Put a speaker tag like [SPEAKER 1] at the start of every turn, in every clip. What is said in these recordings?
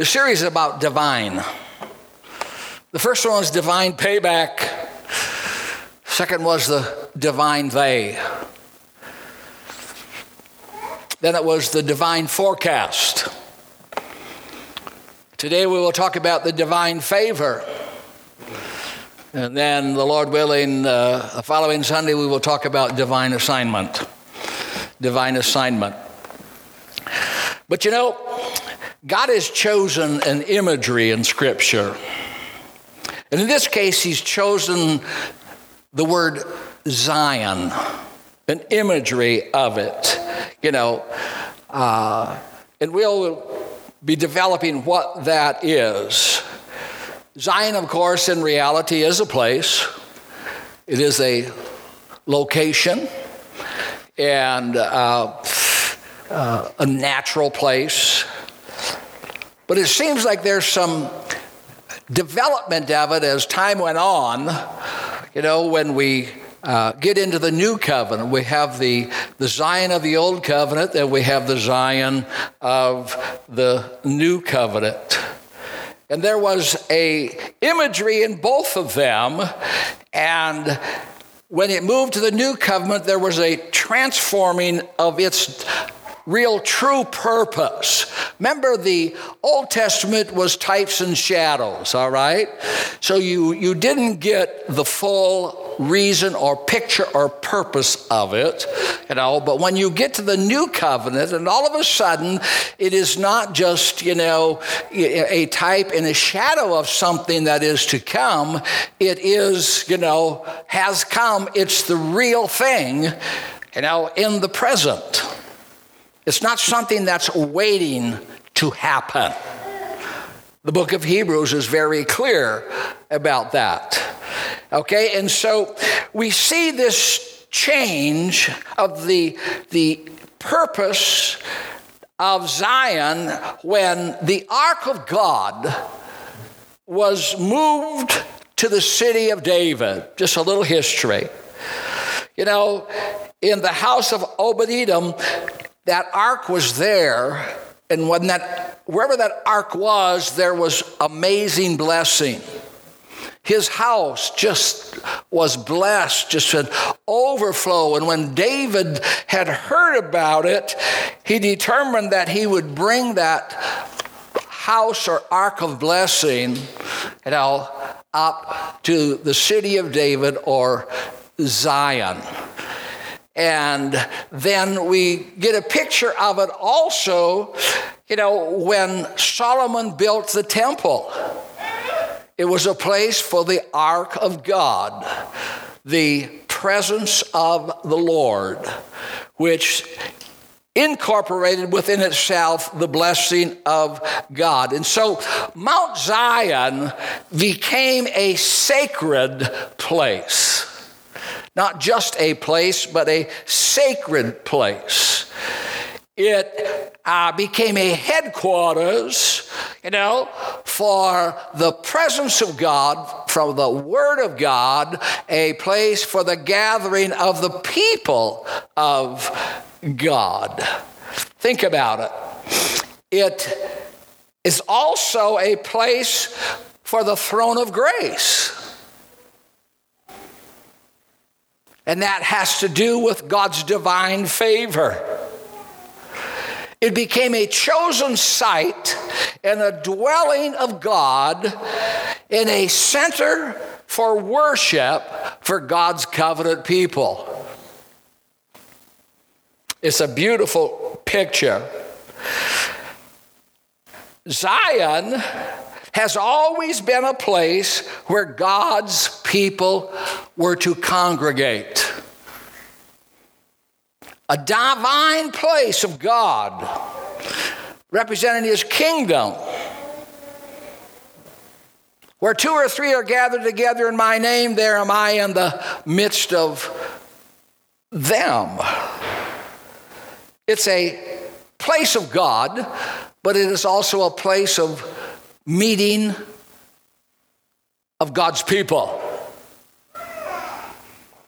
[SPEAKER 1] The series is about divine. The first one was divine payback. Second was the divine they. Then it was the divine forecast. Today we will talk about the divine favor. And then, the Lord willing, uh, the following Sunday we will talk about divine assignment. Divine assignment. But you know, God has chosen an imagery in Scripture. And in this case, He's chosen the word Zion, an imagery of it. You know, uh, and we'll be developing what that is. Zion, of course, in reality is a place, it is a location and uh, uh, a natural place. But it seems like there's some development of it as time went on. You know, when we uh, get into the new covenant, we have the, the Zion of the old covenant, and we have the Zion of the new covenant. And there was a imagery in both of them, and when it moved to the new covenant, there was a transforming of its real true purpose. Remember, the Old Testament was types and shadows, all right? So you, you didn't get the full reason or picture or purpose of it, you know, but when you get to the new covenant, and all of a sudden it is not just, you know, a type and a shadow of something that is to come, it is, you know, has come, it's the real thing, you know, in the present. It's not something that's waiting to happen. The book of Hebrews is very clear about that. Okay, and so we see this change of the, the purpose of Zion when the ark of God was moved to the city of David. Just a little history. You know, in the house of Obed Edom, that ark was there, and when that wherever that ark was, there was amazing blessing. His house just was blessed, just an overflow. And when David had heard about it, he determined that he would bring that house or ark of blessing, you know, up to the city of David or Zion. And then we get a picture of it also, you know, when Solomon built the temple. It was a place for the ark of God, the presence of the Lord, which incorporated within itself the blessing of God. And so Mount Zion became a sacred place not just a place, but a sacred place. It uh, became a headquarters, you know, for the presence of God, from the Word of God, a place for the gathering of the people of God. Think about it. It is also a place for the throne of grace. And that has to do with God's divine favor. It became a chosen site and a dwelling of God in a center for worship for God's covenant people. It's a beautiful picture. Zion has always been a place where God's people were to congregate. A divine place of God representing his kingdom. Where two or three are gathered together in my name, there am I in the midst of them. It's a place of God, but it is also a place of meeting of God's people.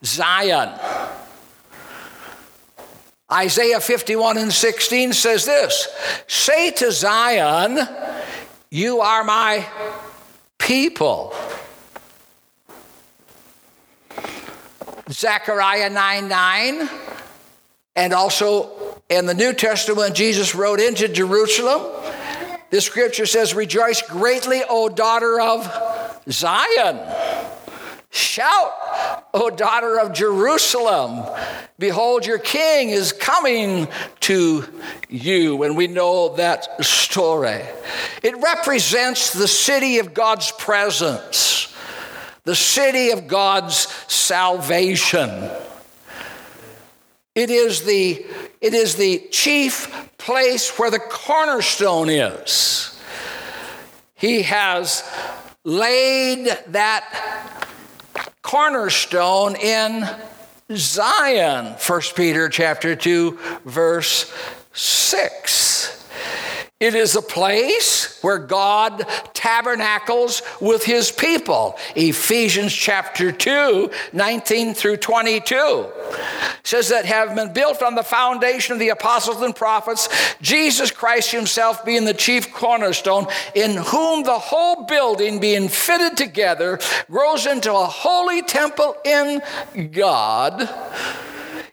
[SPEAKER 1] Zion. Isaiah 51 and 16 says this Say to Zion, You are my people. Zechariah 9 9, and also in the New Testament, Jesus rode into Jerusalem. This scripture says, Rejoice greatly, O daughter of Zion. Shout, O daughter of Jerusalem. Behold, your king is coming to you. And we know that story. It represents the city of God's presence, the city of God's salvation. It is the, it is the chief place where the cornerstone is. He has laid that cornerstone in Zion. 1 Peter chapter 2 verse 6. It is a place where God tabernacles with his people. Ephesians chapter 2, 19 through 22 says that have been built on the foundation of the apostles and prophets, Jesus Christ himself being the chief cornerstone, in whom the whole building being fitted together grows into a holy temple in God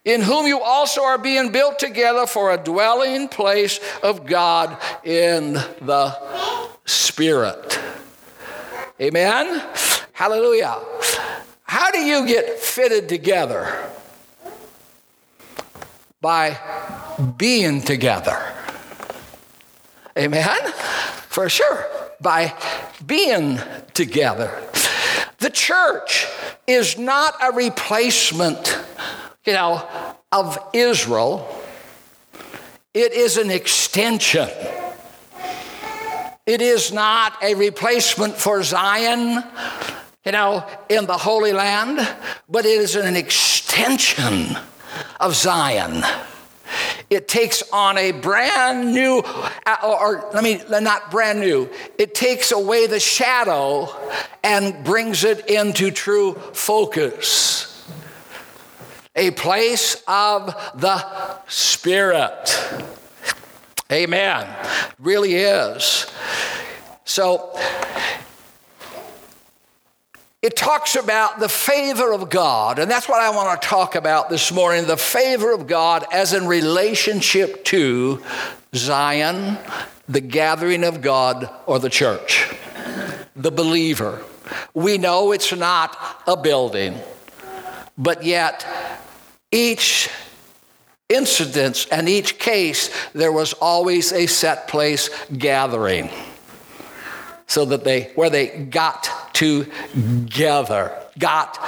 [SPEAKER 1] in whom you also are being built together for a dwelling place of God in the Spirit. Amen? Hallelujah. How do you get fitted together? By being together. Amen? For sure. By being together. The church is not a replacement you know, of Israel, it is an extension. It is not a replacement for Zion, you know, in the Holy Land, but it is an extension of Zion. It takes on a brand new, uh, or let me, not brand new, it takes away the shadow and brings it into true focus a place of the Spirit. Amen. Really is. So, it talks about the favor of God, and that's what I want to talk about this morning the favor of God as in relationship to Zion, the gathering of God, or the church, the believer. We know it's not a building, but yet each incident and each case, there was always a set place gathering so that they where they got together got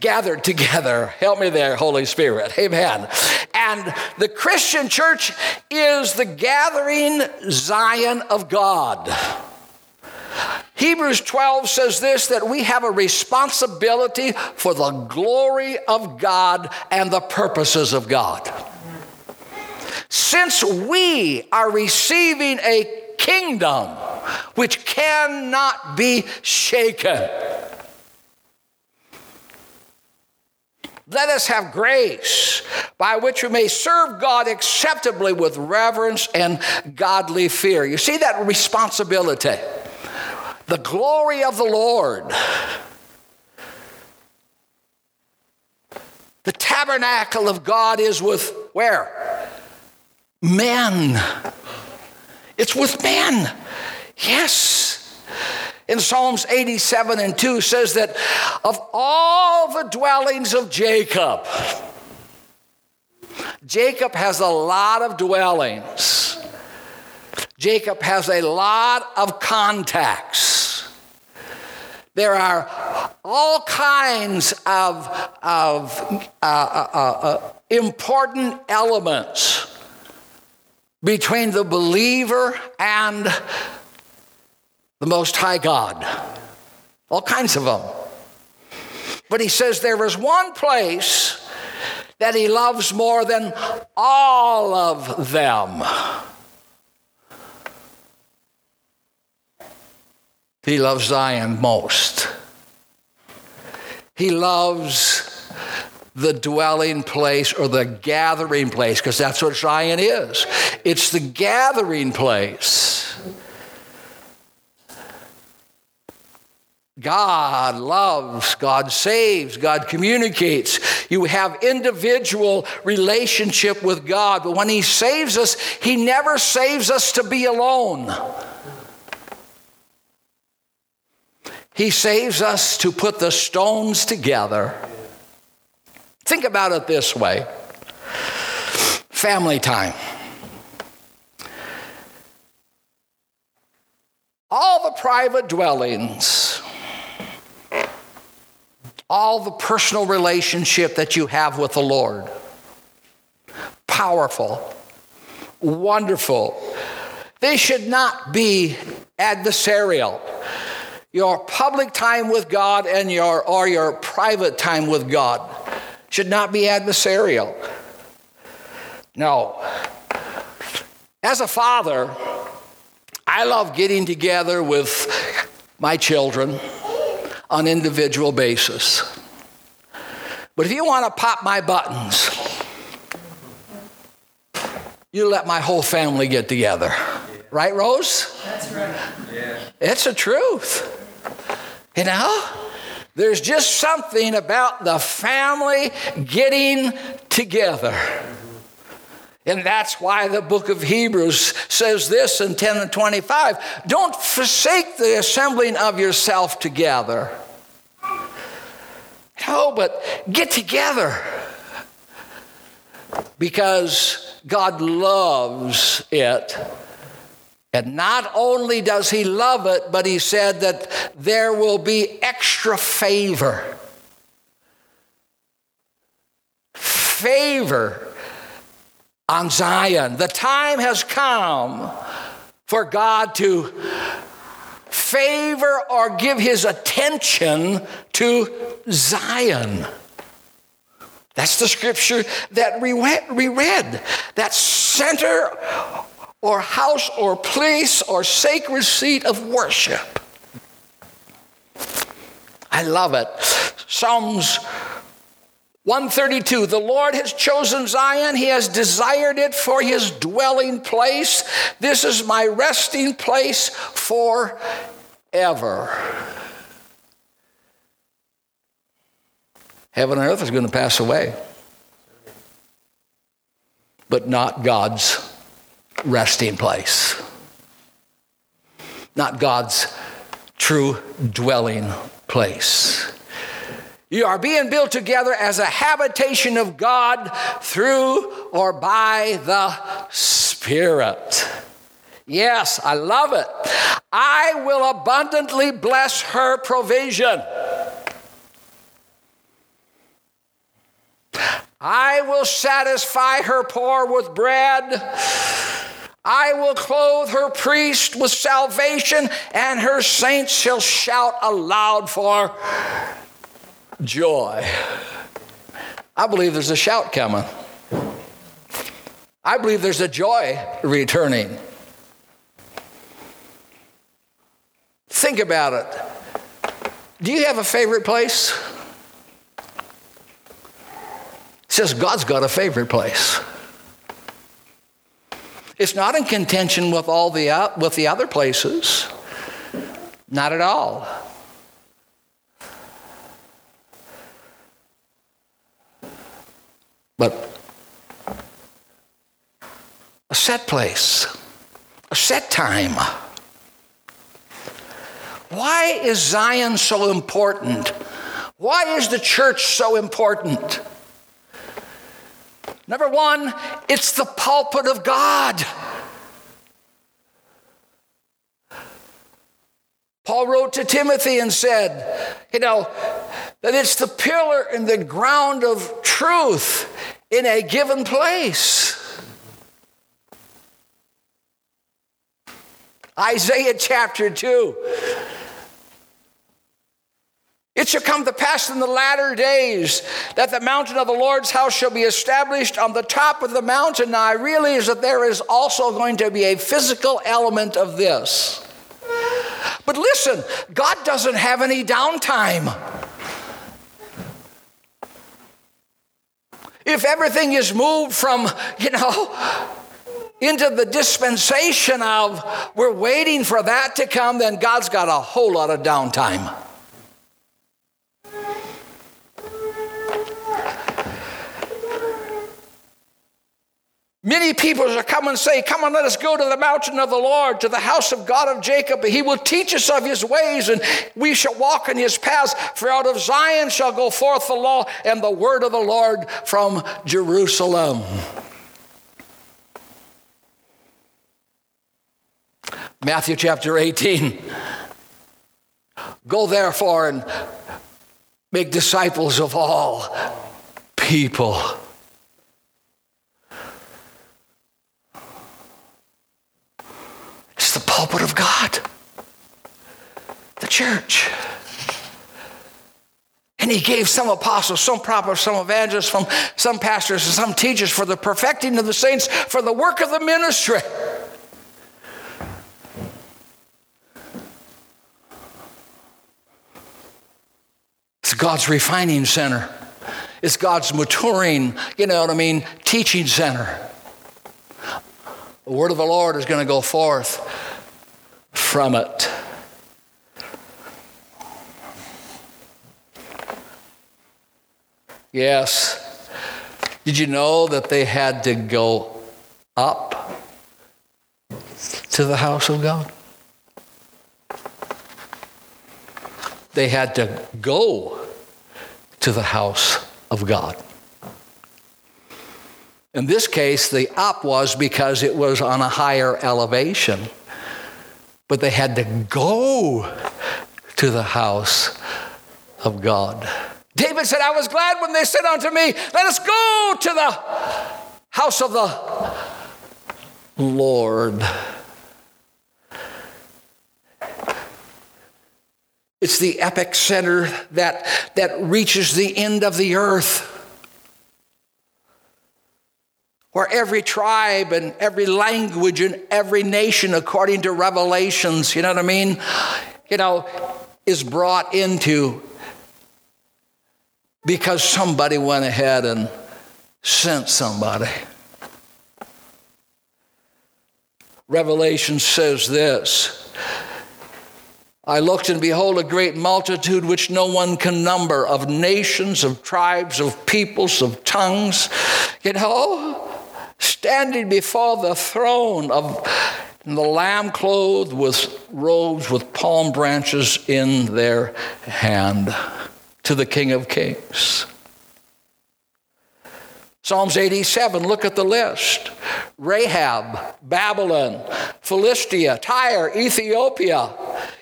[SPEAKER 1] gathered together. Help me there holy spirit. Amen. And the christian church is the gathering zion of god Hebrews 12 says this that we have a responsibility for the glory of God and the purposes of God. Since we are receiving a kingdom which cannot be shaken, Let us have grace by which we may serve God acceptably with reverence and godly fear. You see that responsibility the glory of the Lord. The tabernacle of God is with where? Men. It's with men. Yes. In Psalms 87 and 2 says that of all the dwellings of Jacob, Jacob has a lot of dwellings. Jacob has a lot of contacts. There are all kinds of, of uh, uh, uh, uh, important elements between the believer and the Most High God. All kinds of them. But he says there is one place that he loves more than all of them. He loves Zion most. He loves the dwelling place or the gathering place, because that's what Zion is. It's the gathering place. God loves, God saves, God communicates. You have individual relationship with God, but when he saves us, he never saves us to be alone. He saves us to put the stones together. Think about it this way family time. All the private dwellings, all the personal relationship that you have with the Lord. Powerful, wonderful. They should not be adversarial. Your public time with God and your or your private time with God should not be adversarial. No. As a father, I love getting together with my children on an individual basis. But if you want to pop my buttons, you let my whole family get together. Right, Rose?
[SPEAKER 2] That's right.
[SPEAKER 1] Yeah. It's the truth. You know? There's just something about the family getting together. And that's why the book of Hebrews says this in 10 and 25 don't forsake the assembling of yourself together. No, but get together. Because God loves it. And not only does He love it, but He said that there will be extra favor. Favor on Zion. The time has come for God to favor or give his attention to Zion. That's the scripture that we read. That center or house or place or sacred seat of worship. I love it. Psalms 132 The Lord has chosen Zion, He has desired it for His dwelling place. This is my resting place forever. Heaven and earth is going to pass away, but not God's resting place, not God's true dwelling place. You are being built together as a habitation of God through or by the Spirit. Yes, I love it. I will abundantly bless her provision. I will satisfy her poor with bread. I will clothe her priest with salvation, and her saints shall shout aloud for joy. I believe there's a shout coming. I believe there's a joy returning. Think about it. Do you have a favorite place? It says God's got a favorite place. It's not in contention with all the with the other places. Not at all. But a set place, a set time. Why is Zion so important? Why is the church so important? Number one, it's the pulpit of God. Paul wrote to Timothy and said, you know, that it's the pillar and the ground of truth in a given place. Isaiah chapter 2. It shall come to pass in the latter days that the mountain of the Lord's house shall be established on the top of the mountain. Now, I realize that there is also going to be a physical element of this. But listen, God doesn't have any downtime. If everything is moved from, you know, into the dispensation of we're waiting for that to come, then God's got a whole lot of downtime. Many people are come and say, Come and let us go to the mountain of the Lord, to the house of God of Jacob. He will teach us of his ways, and we shall walk in his paths. For out of Zion shall go forth the law and the word of the Lord from Jerusalem. Matthew chapter 18. Go therefore and make disciples of all people. It's the pulpit of God, the church. And he gave some apostles, some prophets, some evangelists, some, some pastors, and some teachers for the perfecting of the saints, for the work of the ministry. It's God's refining center. It's God's maturing, you know what I mean, teaching center. The word of the Lord is going to go forth from it. Yes. Did you know that they had to go up to the house of God? They had to go to the house of God. In this case, the up was because it was on a higher elevation, but they had to go to the house of God. David said, I was glad when they said unto me, Let us go to the house of the Lord. It's the epic center that, that reaches the end of the earth where every tribe and every language and every nation, according to Revelations, you know what I mean? You know, is brought into because somebody went ahead and sent somebody. Revelation says this. I looked and behold a great multitude which no one can number of nations, of tribes, of peoples, of tongues, you know, standing before the throne of the Lamb clothed with robes with palm branches in their hand to the King of Kings. Psalms 87, look at the list Rahab, Babylon, Philistia, Tyre, Ethiopia.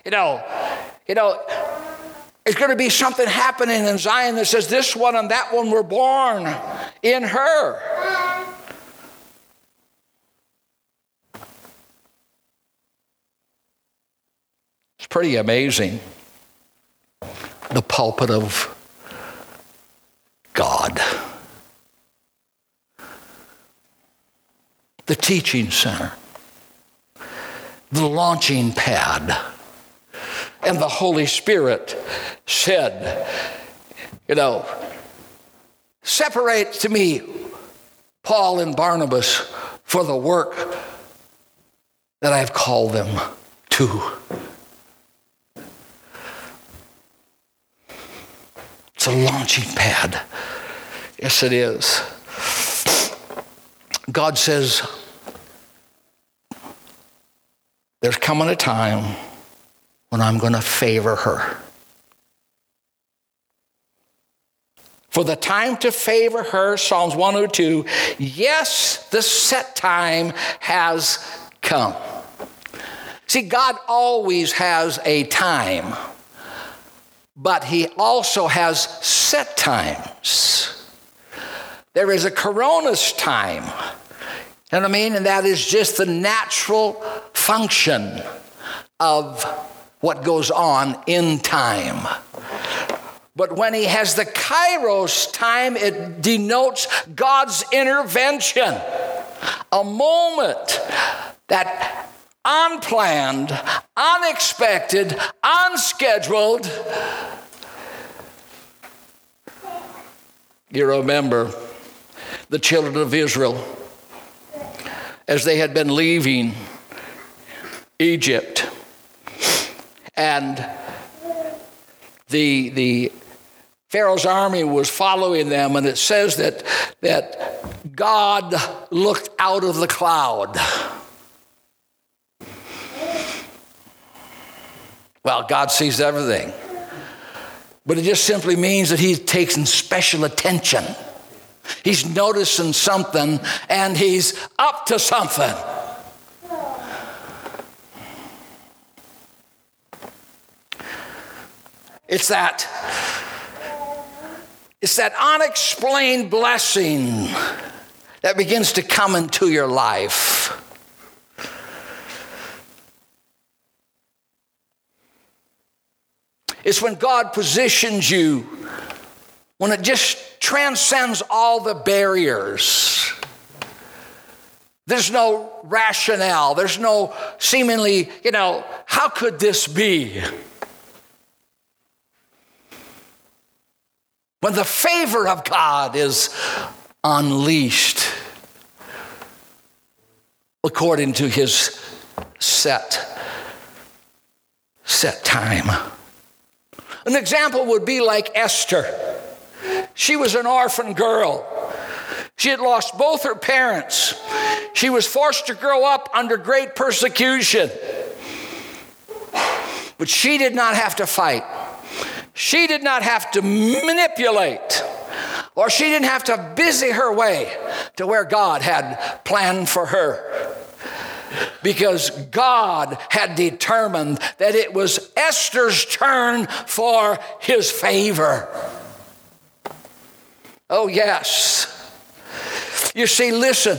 [SPEAKER 1] You know, you know, it's going to be something happening in Zion that says this one and that one were born in her. It's pretty amazing. The pulpit of God. the teaching center, the launching pad. And the Holy Spirit said, you know, separate to me Paul and Barnabas for the work that I've called them to. It's a launching pad. Yes, it is. God says, There's coming a time when I'm going to favor her. For the time to favor her, Psalms 102, yes, the set time has come. See, God always has a time, but He also has set times. There is a chronos time. You know what I mean? And that is just the natural function of what goes on in time. But when he has the kairos time, it denotes God's intervention. A moment that unplanned, unexpected, unscheduled. You remember the children of Israel as they had been leaving Egypt. And the, the Pharaoh's army was following them, and it says that, that God looked out of the cloud. Well, God sees everything. But it just simply means that he's taking special attention. He's noticing something and he's up to something. It's that it's that unexplained blessing that begins to come into your life. It's when God positions you, when it just transcends all the barriers. There's no rationale, there's no seemingly, you know, how could this be? When the favor of God is unleashed according to his set set time. An example would be like Esther. She was an orphan girl. She had lost both her parents. She was forced to grow up under great persecution. But she did not have to fight. She did not have to manipulate, or she didn't have to busy her way to where God had planned for her. Because God had determined that it was Esther's turn for his favor. Oh, yes. You see, listen,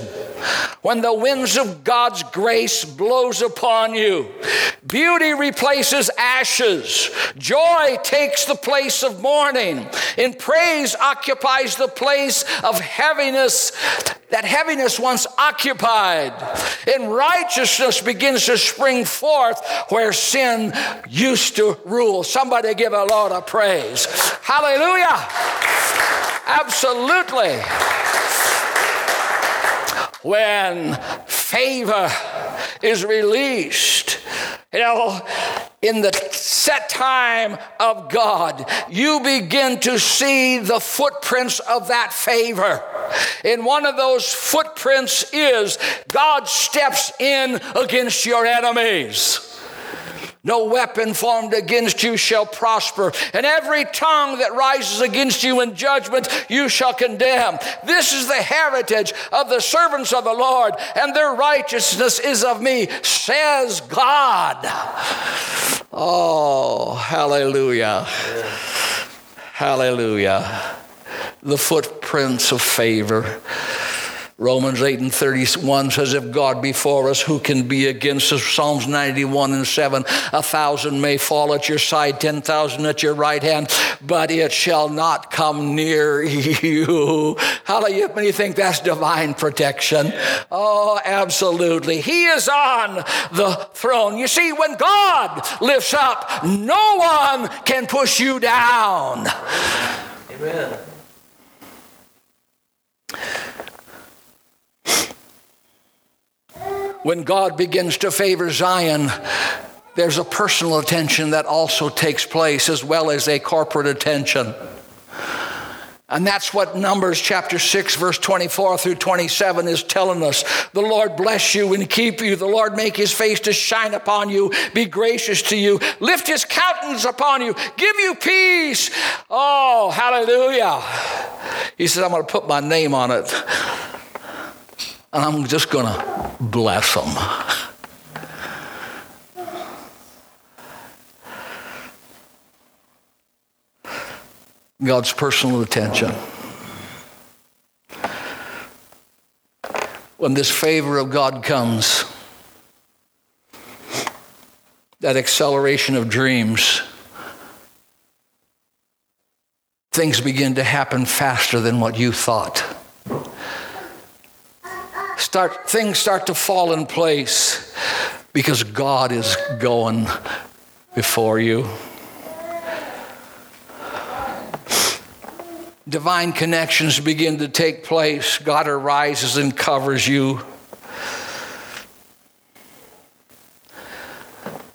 [SPEAKER 1] when the winds of God's grace blows upon you, beauty replaces ashes, joy takes the place of mourning, and praise occupies the place of heaviness that heaviness once occupied, and righteousness begins to spring forth where sin used to rule. Somebody give a Lord a praise. Hallelujah. Absolutely when favor is released. You know, in the set time of God, you begin to see the footprints of that favor. And one of those footprints is God steps in against your enemies. No weapon formed against you shall prosper, and every tongue that rises against you in judgment you shall condemn. This is the heritage of the servants of the Lord, and their righteousness is of me, says God. Oh, hallelujah. Hallelujah. The footprints of favor. Romans 8 and 31 says, If God be for us, who can be against us? Psalms 91 and 7 A thousand may fall at your side, 10,000 at your right hand, but it shall not come near you. Hallelujah. Many think that's divine protection. Oh, absolutely. He is on the throne. You see, when God lifts up, no one can push you down. Amen. When God begins to favor Zion, there's a personal attention that also takes place as well as a corporate attention. And that's what Numbers chapter 6, verse 24 through 27 is telling us. The Lord bless you and keep you. The Lord make his face to shine upon you, be gracious to you, lift his countenance upon you, give you peace. Oh, hallelujah. He said, I'm going to put my name on it and I'm just going to bless them. God's personal attention. When this favor of God comes, that acceleration of dreams, things begin to happen faster than what you thought start things start to fall in place because God is going before you. Divine connections begin to take place. God arises and covers you.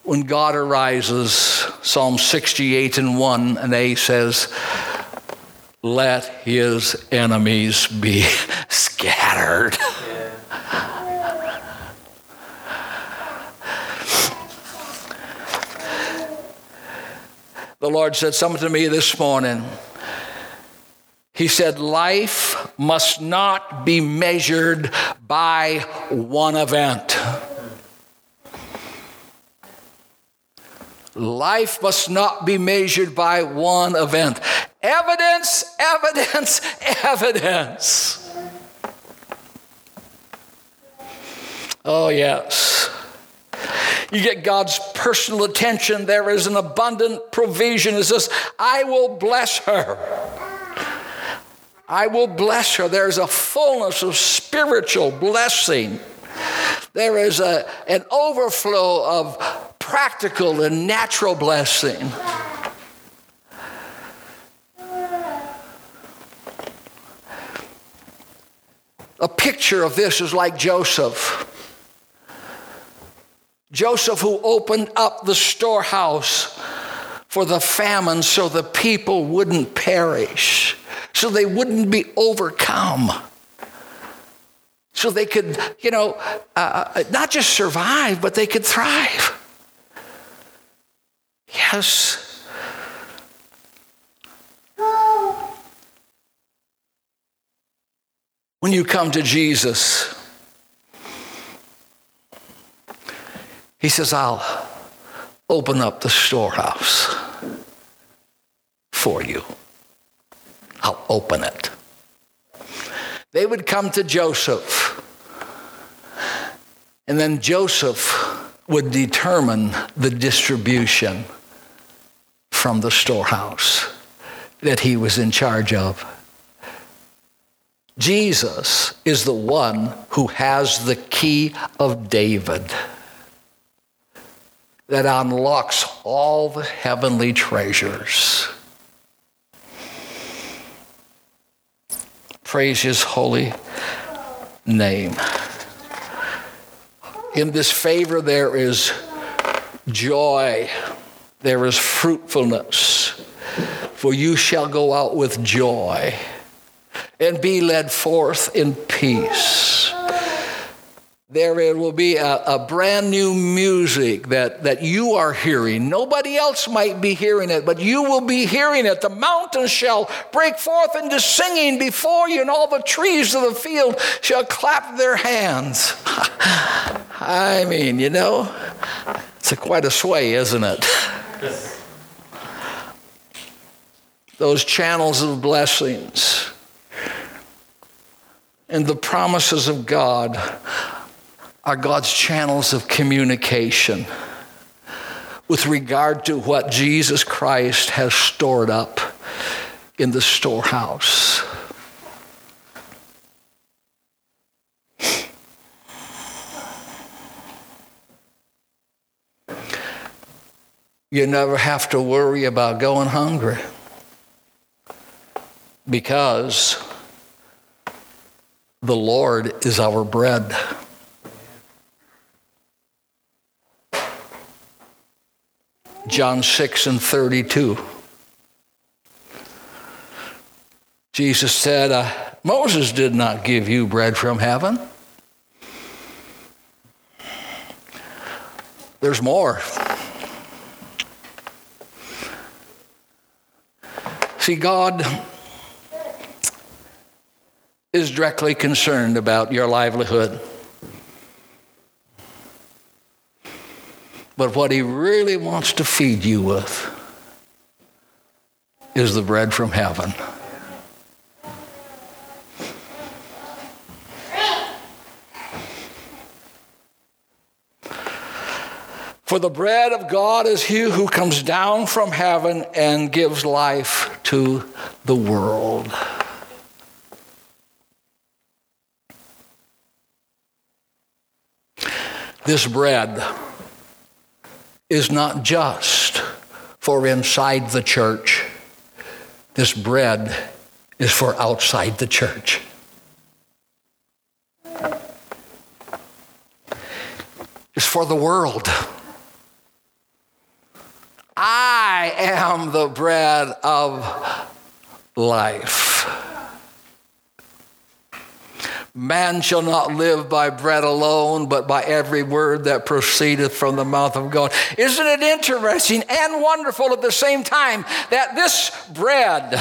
[SPEAKER 1] When God arises, Psalm 68 and 1 and A says, Let his enemies be scattered. the Lord said something to me this morning. He said, Life must not be measured by one event. Life must not be measured by one event. Evidence, evidence, evidence. Oh, yes. You get God's personal attention. There is an abundant provision. It says, I will bless her. I will bless her. There's a fullness of spiritual blessing. There is a, an overflow of practical and natural blessing. A picture of this is like Joseph. Joseph, who opened up the storehouse for the famine so the people wouldn't perish, so they wouldn't be overcome, so they could, you know, uh, uh not just survive, but they could thrive. Yes. When you come to Jesus, He says, I'll open up the storehouse for you. I'll open it. They would come to Joseph, and then Joseph would determine the distribution from the storehouse that he was in charge of. Jesus is the one who has the key of David that unlocks all the heavenly treasures. Praise his holy name. In this favor, there is joy, there is fruitfulness, for you shall go out with joy and be led forth in peace there will be a, a, brand new music that, that you are hearing. Nobody else might be hearing it, but you will be hearing it. The mountains shall break forth into singing before you, and all the trees of the field shall clap their hands. I mean, you know, it's a quite a sway, isn't it? Those channels of blessings and the promises of God are God's channels of communication with regard to what Jesus Christ has stored up in the storehouse. You never have to worry about going hungry because the Lord is our bread. John 6 and 32. Jesus said, uh, Moses did not give you bread from heaven. There's more. See, God is directly concerned about your livelihood. But what he really wants to feed you with is the bread from heaven. For the bread of God is he who comes down from heaven and gives life to the world. This bread is not just for inside the church. This bread is for outside the church. It's for the world. I am the bread of life. Man shall not live by bread alone, but by every word that proceedeth from the mouth of God. Isn't it interesting and wonderful at the same time that this bread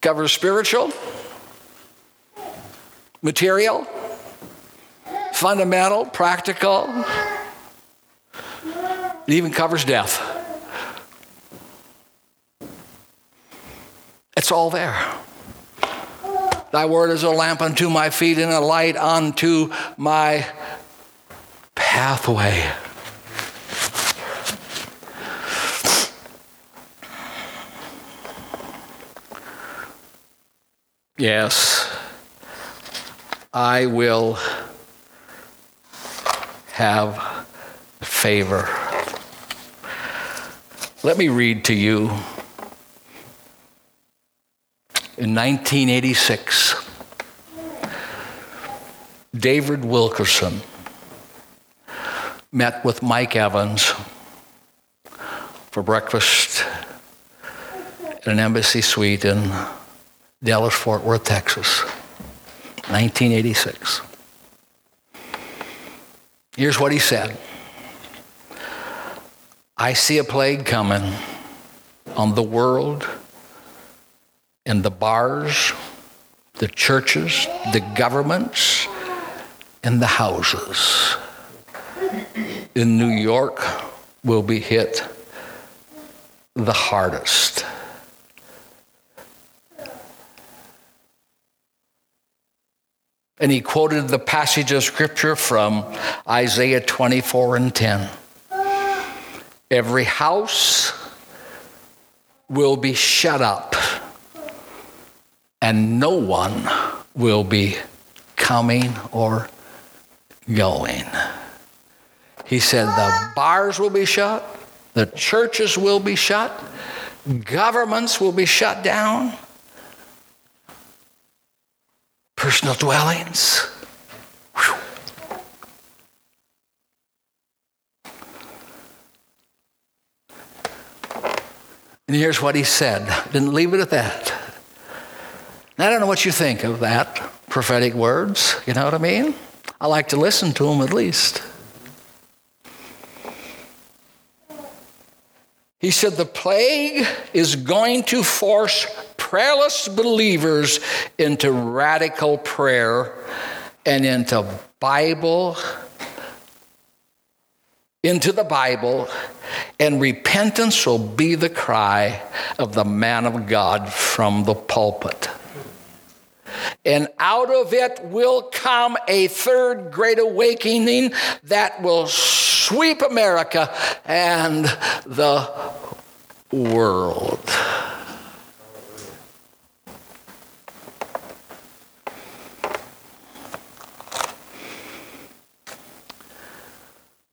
[SPEAKER 1] covers spiritual, material, fundamental, practical, it even covers death. It's all there. Thy word is a lamp unto my feet and a light unto my pathway. Yes, I will have favor. Let me read to you. In 1986, David Wilkerson met with Mike Evans for breakfast in an embassy suite in Dallas, Fort Worth, Texas. 1986. Here's what he said. I see a plague coming on the world, in the bars, the churches, the governments, and the houses. In New York, will be hit the hardest. And he quoted the passage of scripture from Isaiah 24 and 10. Every house will be shut up, and no one will be coming or going. He said the bars will be shut, the churches will be shut, governments will be shut down, personal dwellings And here's what he said. Didn't leave it at that. I don't know what you think of that prophetic words. You know what I mean? I like to listen to them at least. He said, The plague is going to force prayerless believers into radical prayer and into Bible into the Bible, and repentance will be the cry of the man of God from the pulpit. And out of it will come a third great awakening that will sweep America and the world.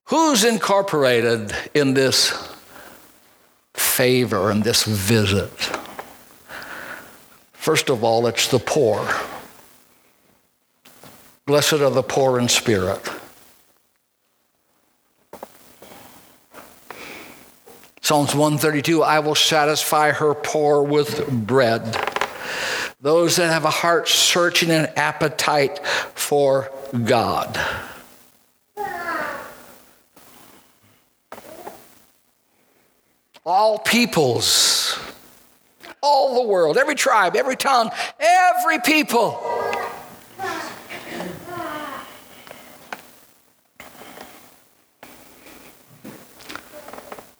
[SPEAKER 1] Who's incorporated in this favor and this visit? First of all, it's the poor. Blessed are the poor in spirit. Psalms 132 I will satisfy her poor with bread. Those that have a heart searching and appetite for God. all peoples, all the world, every tribe, every tongue, every people.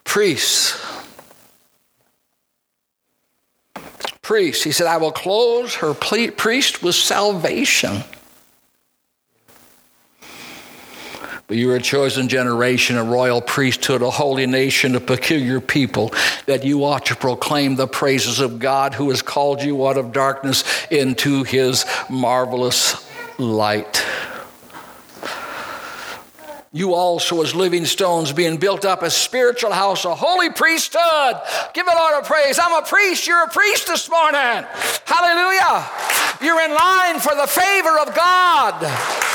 [SPEAKER 1] Priests. Priests. He said, I will close her priest with salvation. But you are a chosen generation, a royal priesthood, a holy nation, a peculiar people, that you ought to proclaim the praises of God who has called you out of darkness into his marvelous light. You also, as living stones, being built up a spiritual house, a holy priesthood. Give the Lord a praise. I'm a priest. You're a priest this morning. Hallelujah. You're in line for the favor of God.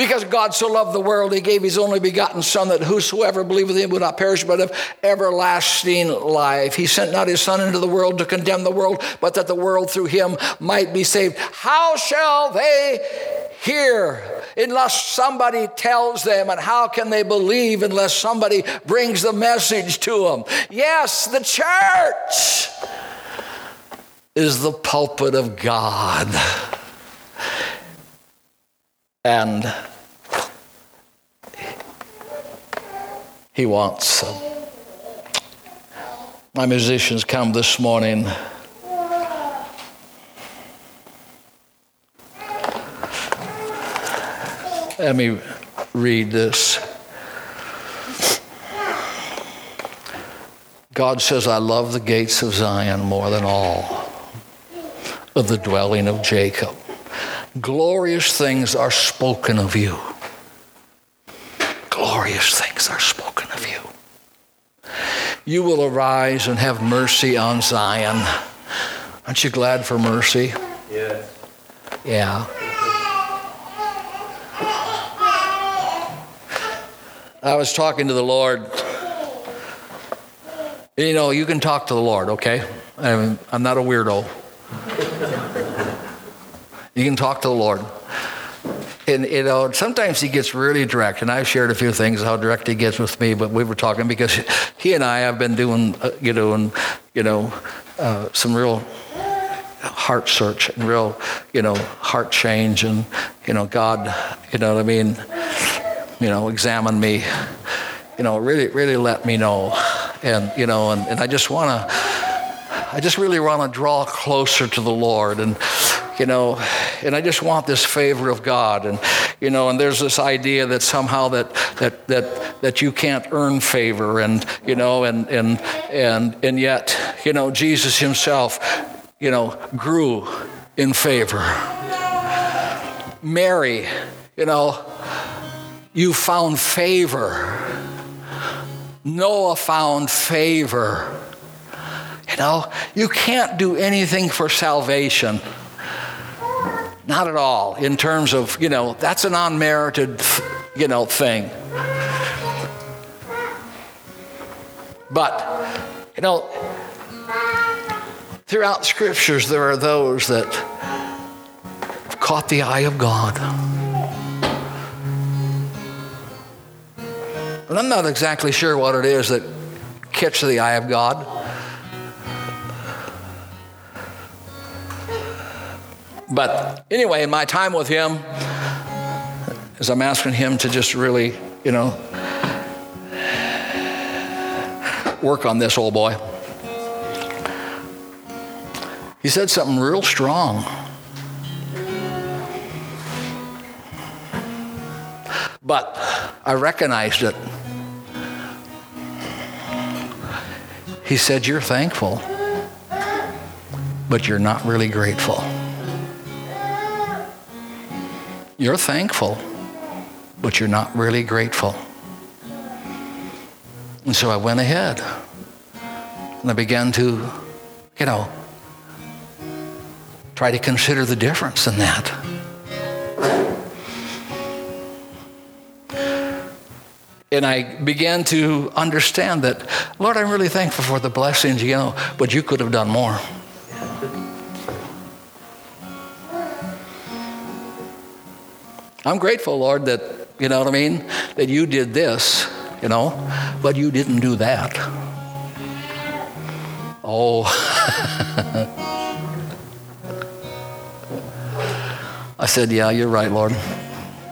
[SPEAKER 1] Because God so loved the world, he gave his only begotten Son, that whosoever believeth in him would not perish, but have everlasting life. He sent not his Son into the world to condemn the world, but that the world through him might be saved. How shall they hear unless somebody tells them? And how can they believe unless somebody brings the message to them? Yes, the church is the pulpit of God. And He wants. Uh, my musicians come this morning. Let me read this. God says, I love the gates of Zion more than all of the dwelling of Jacob. Glorious things are spoken of you. Glorious things are spoken of you. You will arise and have mercy on Zion. Aren't you glad for mercy?
[SPEAKER 2] Yes.
[SPEAKER 1] Yeah. I was talking to the Lord. You know, you can talk to the Lord, okay? I'm, I'm not a weirdo. You can talk to the Lord. And, you know, sometimes he gets really direct, and I've shared a few things how direct he gets with me, but we were talking because he and I have been doing, uh, you know, and, you know, uh, some real heart search and real, you know, heart change and, you know, God, you know what I mean? You know, examine me, you know, really, really let me know. And, you know, and, and I just want to, I just really want to draw closer to the Lord. And, you know, and I just want this favor of God. And, you know, and there's this idea that somehow that, that, that, that you can't earn favor and, you know, and, and, and, and yet, you know, Jesus himself, you know, grew in favor. Mary, you know, you found favor. Noah found favor. You know, you can't do anything for salvation. Not at all, in terms of, you know, that's an unmerited, you know, thing. But, you know, throughout scriptures, there are those that have caught the eye of God. And I'm not exactly sure what it is that catch the eye of God. But anyway, in my time with him, as I'm asking him to just really, you know, work on this old boy, he said something real strong. But I recognized it. He said, You're thankful, but you're not really grateful. You're thankful, but you're not really grateful. And so I went ahead and I began to, you know, try to consider the difference in that. And I began to understand that, Lord, I'm really thankful for the blessings, you know, but you could have done more. I'm grateful, Lord, that, you know what I mean, that you did this, you know, but you didn't do that. Oh. I said, Yeah, you're right, Lord.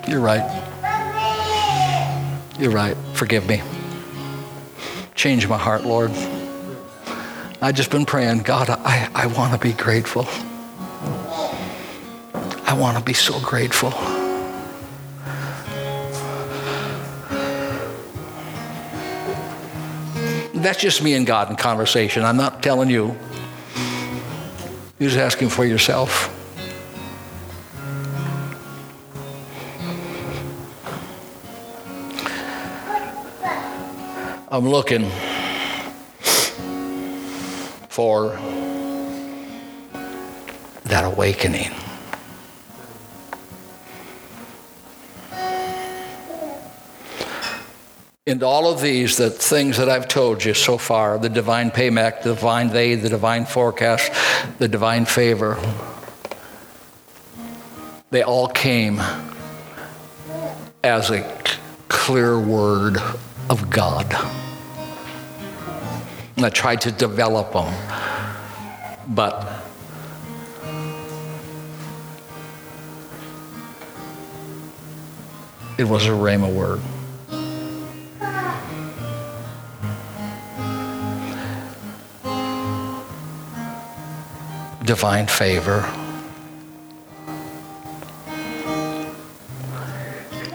[SPEAKER 1] You're right. You're right. Forgive me. Change my heart, Lord. I've just been praying, God, I, I want to be grateful. I want to be so grateful. That's just me and God in conversation. I'm not telling you. You're just asking for yourself. I'm looking for that awakening. Into all of these, the things that I've told you so far the divine payback, the divine they, the divine forecast, the divine favor they all came as a clear word of God. And I tried to develop them, but it was a rhema word. Divine favor.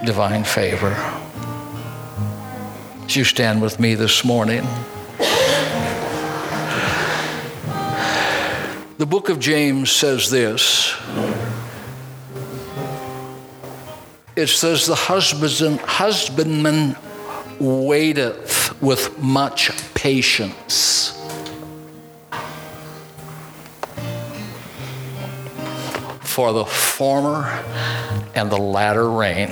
[SPEAKER 1] Divine favor. As you stand with me this morning, the book of James says this. It says, The husbandman, husbandman waiteth with much patience for the former and the latter rain.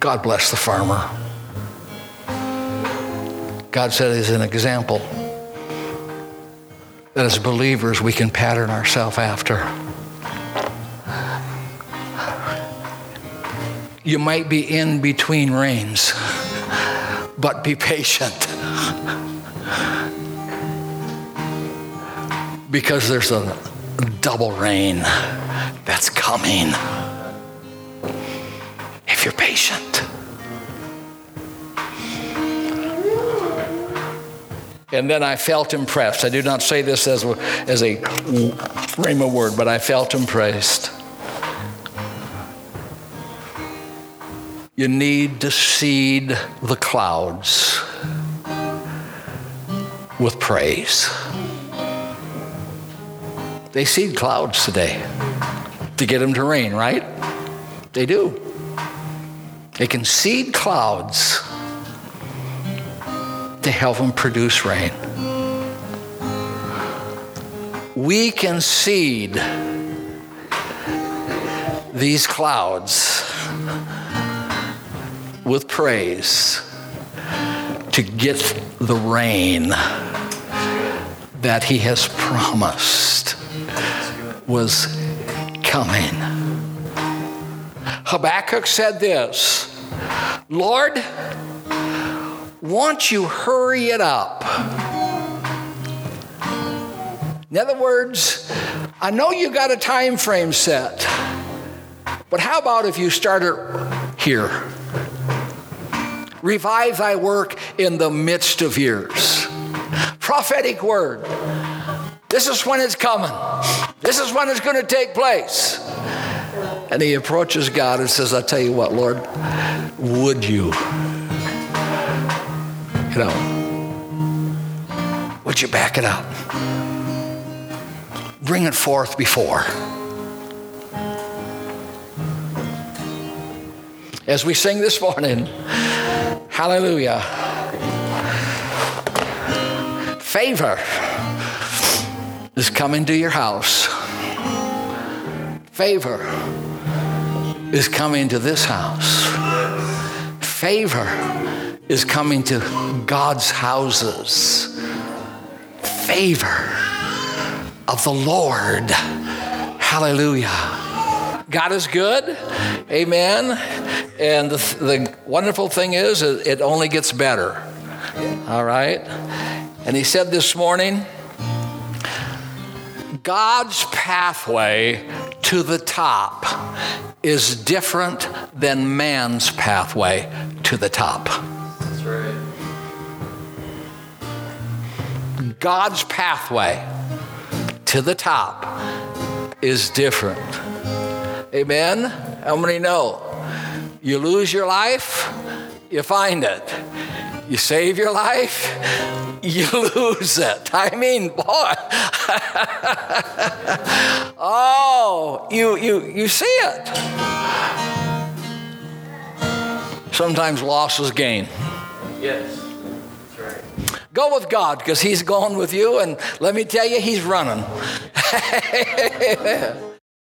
[SPEAKER 1] God bless the farmer. God said as an example that as believers we can pattern ourselves after. You might be in between rains but be patient. because there's a double rain that's coming if you're patient. And then I felt impressed. I do not say this as a, as a rhema word, but I felt impressed You need to seed the clouds with praise. They seed clouds today to get them to rain, right? They do. They can seed clouds to help them produce rain. We can seed these clouds with praise to get the rain that he has promised was coming. Habakkuk said this Lord, won't you hurry it up? In other words, I know you got a time frame set, but how about if you start it here? Revive thy work in the midst of years. Prophetic word. This is when it's coming. This is when it's going to take place. And he approaches God and says, I tell you what, Lord, would you? You know, would you back it up? Bring it forth before. As we sing this morning, Hallelujah. Favor is coming to your house. Favor is coming to this house. Favor is coming to God's houses. Favor of the Lord. Hallelujah. God is good. Amen. And the, the wonderful thing is, it only gets better. All right? And he said this morning God's pathway to the top is different than man's pathway to the top. That's right. God's pathway to the top is different. Amen? How many know? You lose your life, you find it. You save your life, you lose it. I mean, boy. oh, you, you, you see it. Sometimes loss is gain.
[SPEAKER 2] Yes.
[SPEAKER 1] Go with God because He's going with you, and let me tell you, He's running.